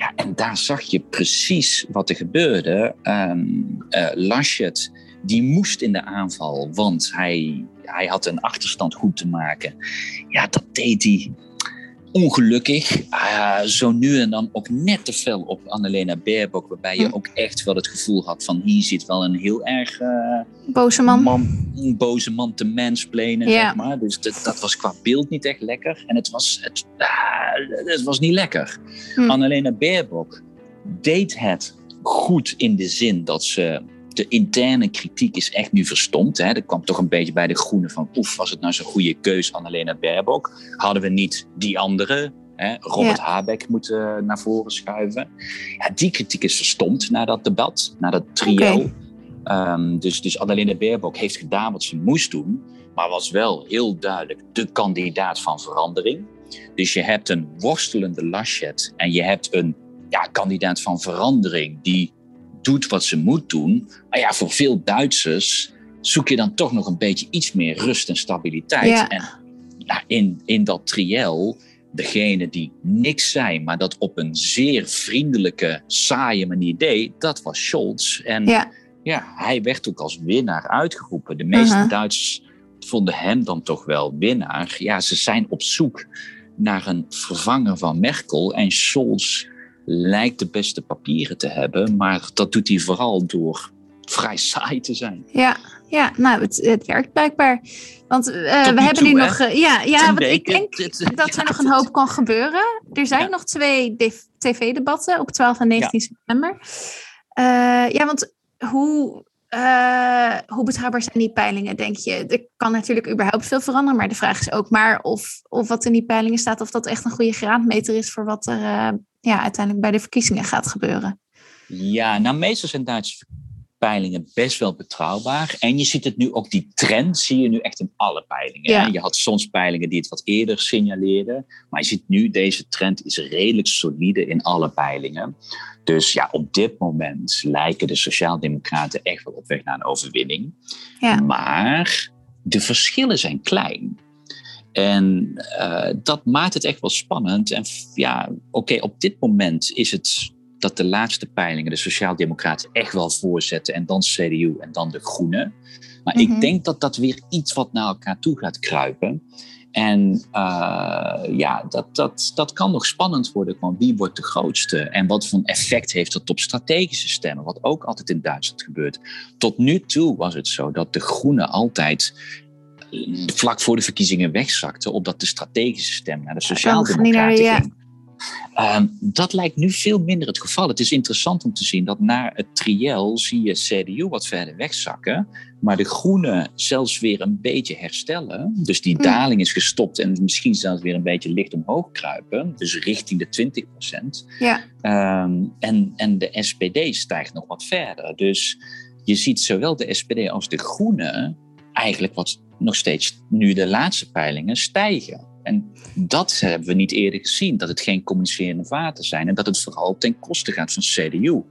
Ja, en daar zag je precies wat er gebeurde. Um, Laschet, die moest in de aanval, want hij, hij had een achterstand goed te maken. Ja, dat deed hij ongelukkig. Uh, zo nu en dan ook net te fel op Annalena Baerbock. Waarbij je hm. ook echt wel het gevoel had van hier zit wel een heel erg... Uh, boze man. Een boze man te mansplainen, ja. zeg maar. Dus dat, dat, was qua beeld niet echt lekker. En het was, het, uh, het was niet lekker. Hm. Annalena Baerbock deed het goed in de zin dat ze de interne kritiek is echt nu verstomd. Hè. Er kwam toch een beetje bij de groene van... oef, was het nou zo'n goede keus, Annalena Baerbock? Hadden we niet die andere, hè, Robert ja. Habeck, moeten naar voren schuiven? Ja, die kritiek is verstomd na dat debat, na dat trio. Okay. Um, dus, dus Annalena Baerbock heeft gedaan wat ze moest doen... maar was wel heel duidelijk de kandidaat van verandering. Dus je hebt een worstelende Laschet en je hebt een ja, kandidaat van verandering... die doet wat ze moet doen. Maar ja, voor veel Duitsers zoek je dan toch nog een beetje iets meer rust en stabiliteit. Ja. En nou, in, in dat triel, degene die niks zei, maar dat op een zeer vriendelijke, saaie manier deed, dat was Scholz. En ja, ja hij werd ook als winnaar uitgeroepen. De meeste uh -huh. Duitsers vonden hem dan toch wel winnaar. Ja, ze zijn op zoek naar een vervanger van Merkel. En Scholz lijkt de beste papieren te hebben, maar dat doet hij vooral door vrij *laughs* saai te zijn. Ja, ja nou, het, het werkt blijkbaar. Want uh, we hebben nu nog. Uh, ja, ja want ik denk dit, dat er *laughs* nog een hoop kan gebeuren. Er zijn ja. nog twee tv-debatten op 12 en 19 ja. september. Uh, ja, want hoe, hoe betrouwbaar zijn die peilingen, denk je? Er kan natuurlijk überhaupt veel veranderen, maar de vraag is ook maar of, of wat in die peilingen staat, of dat echt een goede graadmeter is voor wat er ja, uiteindelijk bij de verkiezingen gaat gebeuren. Ja, nou meestal zijn Duitse peilingen best wel betrouwbaar. En je ziet het nu ook, die trend zie je nu echt in alle peilingen. Ja. Je had soms peilingen die het wat eerder signaleerden. Maar je ziet nu, deze trend is redelijk solide in alle peilingen. Dus ja, op dit moment lijken de Sociaaldemocraten echt wel op weg naar een overwinning. Ja. Maar de verschillen zijn klein. En uh, dat maakt het echt wel spannend. En ja, oké, okay, op dit moment is het dat de laatste peilingen de Sociaaldemocraten echt wel voorzetten. En dan CDU en dan de Groenen. Maar mm -hmm. ik denk dat dat weer iets wat naar elkaar toe gaat kruipen. En uh, ja, dat, dat, dat kan nog spannend worden. Want wie wordt de grootste? En wat voor effect heeft dat op strategische stemmen? Wat ook altijd in Duitsland gebeurt. Tot nu toe was het zo dat de Groenen altijd vlak voor de verkiezingen wegzakte, opdat de strategische stem naar de Sociaaldemocraten ja. ging. Um, dat lijkt nu veel minder het geval. Het is interessant om te zien dat na het triel zie je CDU wat verder wegzakken, maar de groenen zelfs weer een beetje herstellen. Dus die hm. daling is gestopt en misschien zelfs weer een beetje licht omhoog kruipen, dus richting de 20 procent. Ja. Um, en, en de SPD stijgt nog wat verder. Dus je ziet zowel de SPD als de groenen eigenlijk wat nog steeds nu de laatste peilingen stijgen. En dat hebben we niet eerder gezien, dat het geen communicerende vaten zijn en dat het vooral ten koste gaat van CDU.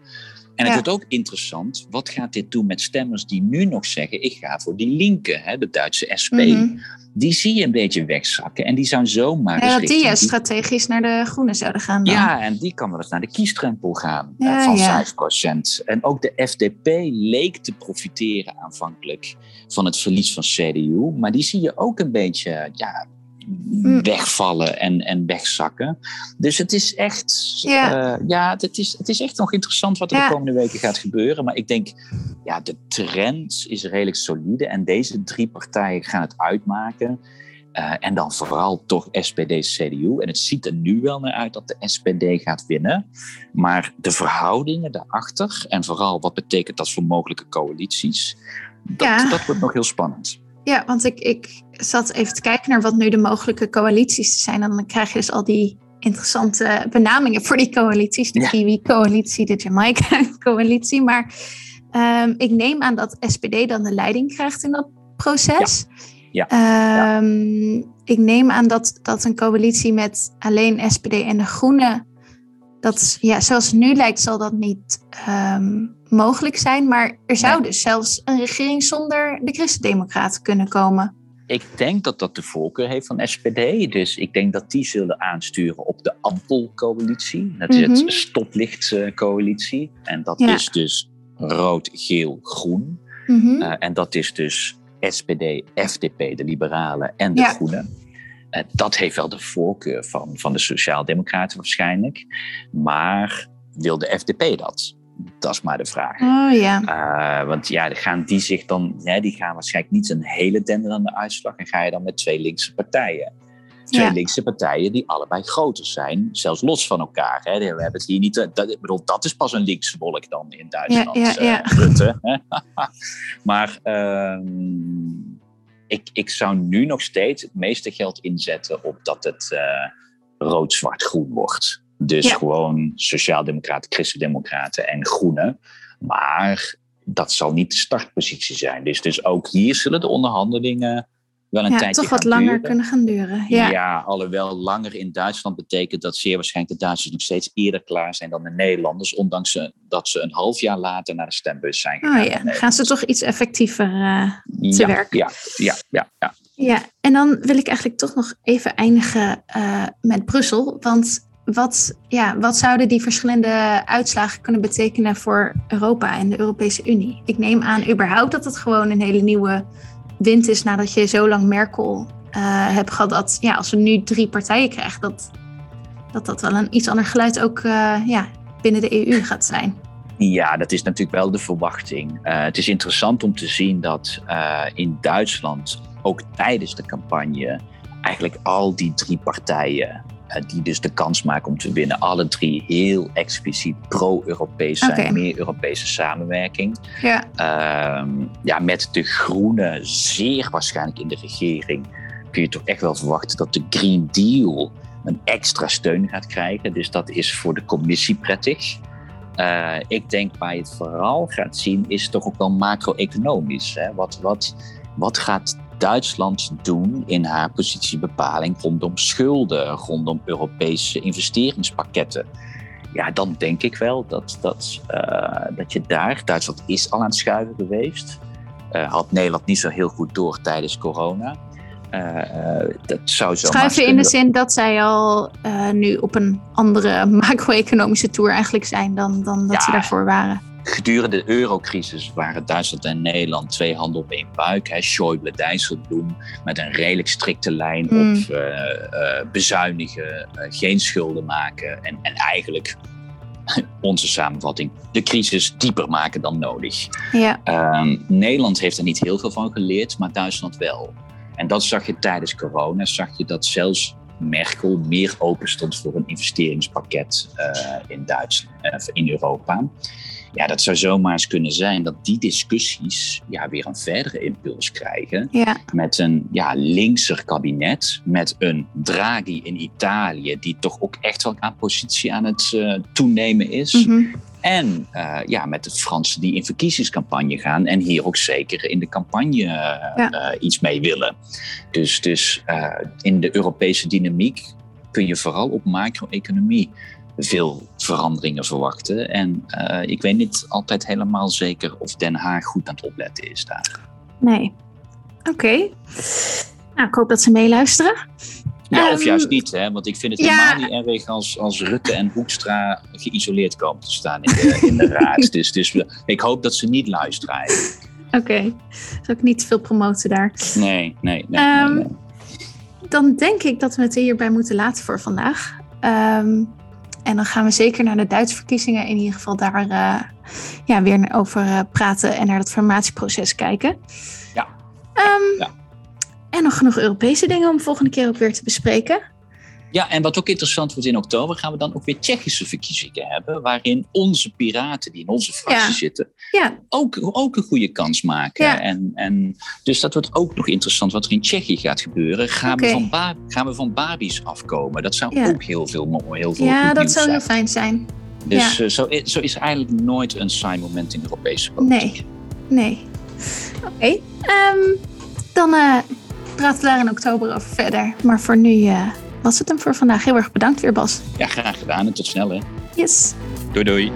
En het ja. wordt ook interessant, wat gaat dit doen met stemmers die nu nog zeggen, ik ga voor die linker, hè, de Duitse SP. Mm -hmm. Die zie je een beetje wegzakken en die zou zomaar... Ja, dat die juist strategisch naar de groenen zouden gaan dan. Ja, en die kan wel eens naar de kiesdrempel gaan ja, van ja. 5%. En ook de FDP leek te profiteren aanvankelijk van het verlies van CDU. Maar die zie je ook een beetje ja. Wegvallen en, en wegzakken. Dus het is echt, ja, uh, ja het, is, het is echt nog interessant wat er de komende weken gaat gebeuren. Maar ik denk, ja, de trend is redelijk solide en deze drie partijen gaan het uitmaken. Uh, en dan vooral toch SPD, CDU. En het ziet er nu wel naar uit dat de SPD gaat winnen. Maar de verhoudingen daarachter en vooral wat betekent dat voor mogelijke coalities, dat, ja. dat wordt nog heel spannend. Ja, want ik, ik zat even te kijken naar wat nu de mogelijke coalities zijn. En dan krijg je dus al die interessante benamingen voor die coalities. De Kiwi-coalitie, de Jamaica-coalitie. Maar um, ik neem aan dat SPD dan de leiding krijgt in dat proces. Ja. ja. Um, ik neem aan dat, dat een coalitie met alleen SPD en de Groenen. Dat, ja, zoals het nu lijkt, zal dat niet um, mogelijk zijn. Maar er zou dus zelfs een regering zonder de Christen-Democraten kunnen komen. Ik denk dat dat de voorkeur heeft van SPD. Dus ik denk dat die zullen aansturen op de Ampel-coalitie. Dat is het mhm. stoplicht-coalitie. En dat is dus rood, geel, groen. Mm uh, en dat is dus SPD, FDP, de Liberalen en de Groenen. Uh, dat heeft wel de voorkeur van, van de Sociaaldemocraten waarschijnlijk. Maar wil de FDP dat? Dat is maar de vraag. Oh, ja. Uh, want ja, gaan die zich dan, ja, die gaan waarschijnlijk niet een hele denderende uitslag. En ga je dan met twee linkse partijen. Twee linkse partijen die allebei groter zijn, zelfs los van elkaar. Hè. We hebben het hier niet. Eh, dat, ik bedoel, dat is pas een linkse wolk dan in Duitsland. Ja, ja, uh, Rutte. *laughs* maar ehm, ik, ik zou nu nog steeds het meeste geld inzetten op dat het uh, rood-zwart-groen wordt. Dus gewoon Sociaaldemocraten, Christendemocraten en Groenen. Maar dat zal niet de startpositie zijn. Dus, dus ook hier zullen de onderhandelingen wel een ja, tijdje toch wat langer kunnen gaan duren. Ja. ja, alhoewel langer in Duitsland betekent dat zeer waarschijnlijk de Duitsers nog steeds eerder klaar zijn dan de Nederlanders, ondanks dat ze een half jaar later naar de stembus zijn gegaan. Oh ja, gaan ze toch iets effectiever uh, te ja, werken. Ja, ja, ja, ja. Ja, en dan wil ik eigenlijk toch nog even eindigen uh, met Brussel. Want wat, ja, wat zouden die verschillende uitslagen kunnen betekenen voor Europa en de Europese Unie? Ik neem aan überhaupt dat het gewoon een hele nieuwe wind is nadat je zo lang Merkel uh, hebt gehad. Dat ja, als we nu drie partijen krijgen, dat dat, dat wel een iets ander geluid ook uh, ja, binnen de EU gaat zijn. Ja, dat is natuurlijk wel de verwachting. Uh, het is interessant om te zien dat in Duitsland ook tijdens de campagne eigenlijk al die drie partijen eh, die dus de kans maken om te winnen. Alle drie heel expliciet pro-Europees zijn, meer Europese samenwerking. Ja. Uh, ja, met de Groenen zeer waarschijnlijk in de regering kun je toch echt wel verwachten dat de Green Deal een extra steun gaat krijgen. Dus dat is voor de commissie prettig. Uh, ik denk waar je het vooral gaat zien, is toch ook wel macro-economisch. Wat, wat, wat gaat Duitsland doen in haar positiebepaling rondom schulden, rondom Europese investeringspakketten. Ja, dan denk ik wel dat, dat, uh, dat je daar, Duitsland is al aan het schuiven geweest. Uh, had Nederland niet zo heel goed door tijdens corona. Uh, dat zou zo Schuiven in de zin dat zij al nu op een andere macro-economische tour eigenlijk zijn dan, dan dat ze daarvoor waren. Gedurende de eurocrisis waren Duitsland en Nederland twee handen op één buik. Hè. Schäuble, Dijsselbloem met een redelijk strikte lijn mm. op uh, uh, bezuinigen, uh, geen schulden maken en, en eigenlijk *laughs* onze samenvatting, de crisis dieper maken dan nodig. Ja. Ehm, Nederland heeft er niet heel veel van geleerd, maar Duitsland wel. En dat zag je tijdens corona, zag je dat zelfs Merkel meer open stond voor een investeringspakket in Duitsland, in Europa. Ja, dat zou zomaar eens kunnen zijn dat die discussies ja, weer een verdere impuls krijgen. Ja. Met een ja, linkser kabinet, met een Draghi in Italië, die toch ook echt wel aan positie aan het uh, toenemen is. Mm -hmm. En uh, ja, met de Fransen die in verkiezingscampagne gaan en hier ook zeker in de campagne uh, ja. iets mee willen. Dus, dus in de Europese dynamiek kun je vooral op macro-economie veel veranderingen verwachten. En uh, ik weet niet altijd helemaal zeker of Den Haag goed aan het opletten is daar. Nee. Oké. Okay. Nou, ik hoop dat ze meeluisteren. Ja, um, of juist ehm, niet, hè? want ik vind het ja. helemaal niet erg als, als Rutte en Hoekstra geïsoleerd komen te staan in de, in de *laughs* raad. Dus, dus ik hoop dat ze niet luisteren. Oké, okay. zal ik niet te veel promoten daar. Nee, nee, nee. Um, nee, nee. dan denk ik dat we het hierbij moeten laten voor vandaag. Ehm, en dan gaan we zeker naar de Duitse verkiezingen in ieder geval daar uh, ja, weer over uh, praten en naar het formatieproces kijken. Ja. Um, ja. En nog genoeg Europese dingen om volgende keer ook weer te bespreken. Ja, en wat ook interessant wordt in oktober, gaan we dan ook weer Tsjechische verkiezingen hebben. Waarin onze piraten die in onze fractie Ja. zitten, Ja, ook, ook een goede kans maken. Ja. En, en, dus dat wordt ook nog interessant wat er in Tsjechië gaat gebeuren. Gaan, we, van Ba- gaan we van Barbies afkomen? Dat zou ook heel veel, mo- heel veel ja dat zou heel fijn zijn. Dus eh, zo, zo is eigenlijk nooit een saai moment in de Europese politiek. Nee. Nee. Oké. ehm, dan eh, praten we daar in oktober over verder. Maar voor nu eh, was het hem voor vandaag. Heel erg bedankt weer, Bas. Ja, graag gedaan en tot snel hè. Yes. Doei doei.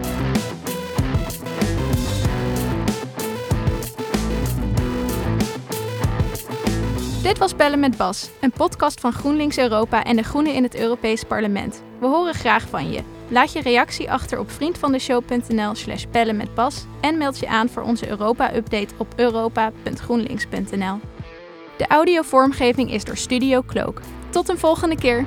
Dit was Bellen met Bas, een podcast van GroenLinks Europa en de Groenen in het Europees Parlement. We horen graag van je. Laat je reactie achter op vriendvandeshow.nl slash bellen met Bas en meld je aan voor onze Europa-update op europa.groenlinks.nl. De audiovormgeving is door Studio Cloak. Tot een volgende keer.